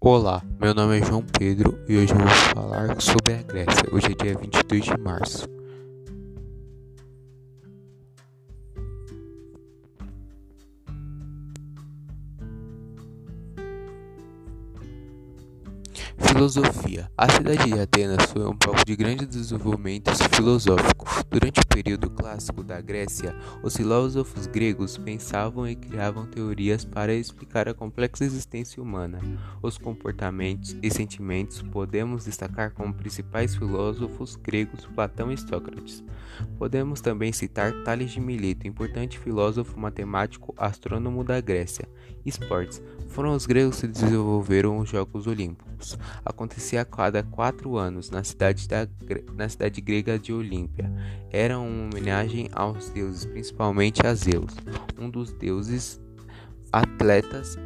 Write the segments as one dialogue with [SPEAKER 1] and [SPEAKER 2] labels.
[SPEAKER 1] Olá, meu nome é João Pedro e hoje eu vou falar sobre a Grécia. Hoje é dia 22 de março. Filosofia. A cidade de Atenas foi um palco de grande desenvolvimento filosófico. Durante o período clássico da Grécia, os filósofos gregos pensavam e criavam teorias para explicar a complexa existência humana. Os comportamentos e sentimentos podemos destacar como principais filósofos gregos Platão e Sócrates. Podemos também citar Tales de Mileto, importante filósofo matemático astrônomo da Grécia. Esportes. Foram os gregos que desenvolveram os Jogos Olímpicos acontecia a cada quatro anos na cidade, da, na cidade grega de Olímpia. Era uma homenagem aos deuses, principalmente a Zeus, um dos deuses atletas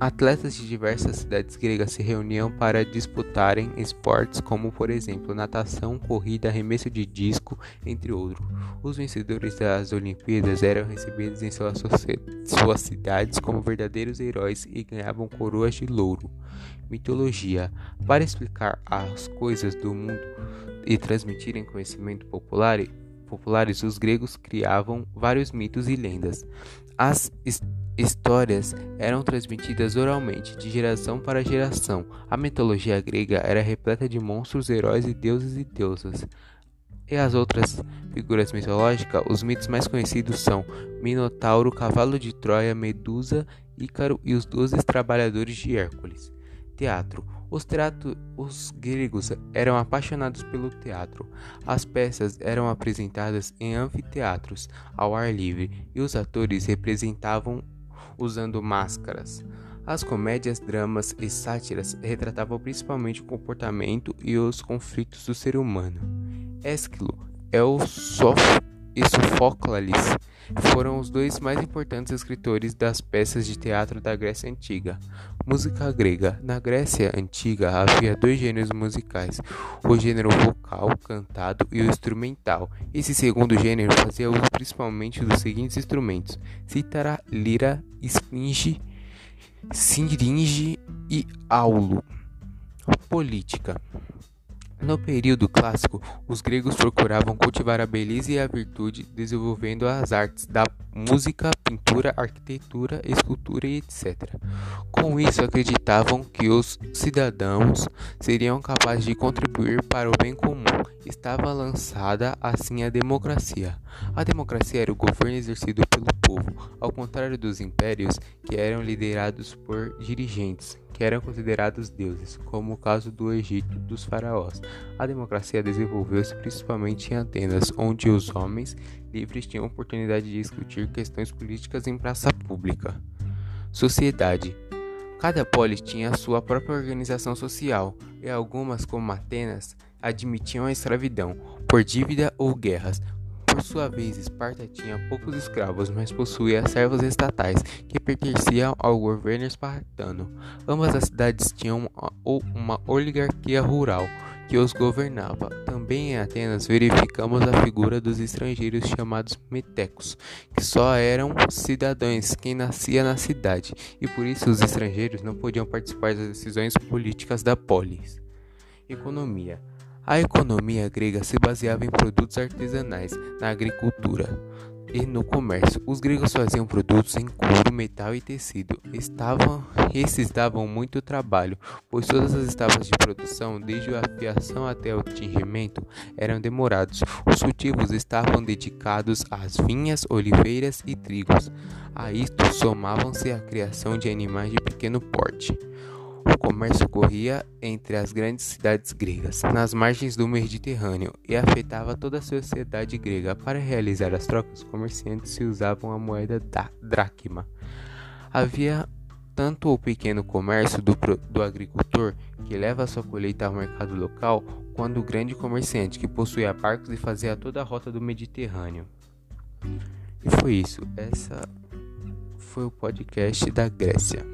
[SPEAKER 1] Atletas de diversas cidades gregas se reuniam para disputarem esportes como, por exemplo, natação, corrida, arremesso de disco, entre outros. Os vencedores das Olimpíadas eram recebidos em suas, suas cidades como verdadeiros heróis e ganhavam coroas de louro. Mitologia: Para explicar as coisas do mundo e transmitirem conhecimento popular, populares, os gregos criavam vários mitos e lendas. As histórias eram transmitidas oralmente, de geração para geração. A mitologia grega era repleta de monstros, heróis e deuses e deusas. E as outras figuras mitológicas, os mitos mais conhecidos são Minotauro, Cavalo de Troia, Medusa, Ícaro e os doze trabalhadores de Hércules. Teatro. Os, teatro, os gregos eram apaixonados pelo teatro. As peças eram apresentadas em anfiteatros ao ar livre e os atores representavam usando máscaras. As comédias, dramas e sátiras retratavam principalmente o comportamento e os conflitos do ser humano. Ésquilo é o Sófocles e Sofocles foram os dois mais importantes escritores das peças de teatro da Grécia Antiga. Música grega. Na Grécia Antiga havia dois gêneros musicais: o gênero vocal, cantado, e o instrumental. Esse segundo gênero fazia uso principalmente dos seguintes instrumentos: cítara, lira, esfinge, siringe e aulo. Política. No período clássico, os gregos procuravam cultivar a beleza e a virtude, desenvolvendo as artes da música, pintura, arquitetura, escultura e etc. Com isso, acreditavam que os cidadãos seriam capazes de contribuir para o bem comum. Estava lançada assim a democracia. A democracia era o governo exercido pelo povo, ao contrário dos impérios, que eram liderados por dirigentes que eram considerados deuses, como o caso do Egito dos faraós. A democracia desenvolveu-se principalmente em Atenas, onde os homens livres tinham oportunidade de discutir questões políticas em praça pública. Sociedade Cada polis tinha sua própria organização social, e algumas, como Atenas, admitiam a escravidão por dívida ou guerras, por sua vez, Esparta tinha poucos escravos, mas possuía servos estatais que pertenciam ao governo espartano. Ambas as cidades tinham uma oligarquia rural que os governava. Também em Atenas verificamos a figura dos estrangeiros chamados metecos, que só eram cidadãos quem nascia na cidade, e por isso os estrangeiros não podiam participar das decisões políticas da polis. Economia a economia grega se baseava em produtos artesanais, na agricultura e no comércio. Os gregos faziam produtos em couro, metal e tecido. Estavam, esses davam muito trabalho, pois todas as etapas de produção, desde a afiação até o tingimento, eram demorados. Os cultivos estavam dedicados às vinhas, oliveiras e trigos. A isto somavam-se a criação de animais de pequeno porte. O comércio ocorria entre as grandes cidades gregas, nas margens do Mediterrâneo, e afetava toda a sociedade grega. Para realizar as trocas, comerciantes se usavam a moeda da dracma. Havia tanto o pequeno comércio do, do agricultor, que leva sua colheita ao mercado local, quanto o grande comerciante, que possuía barcos e fazia toda a rota do Mediterrâneo. E foi isso. Essa foi o podcast da Grécia.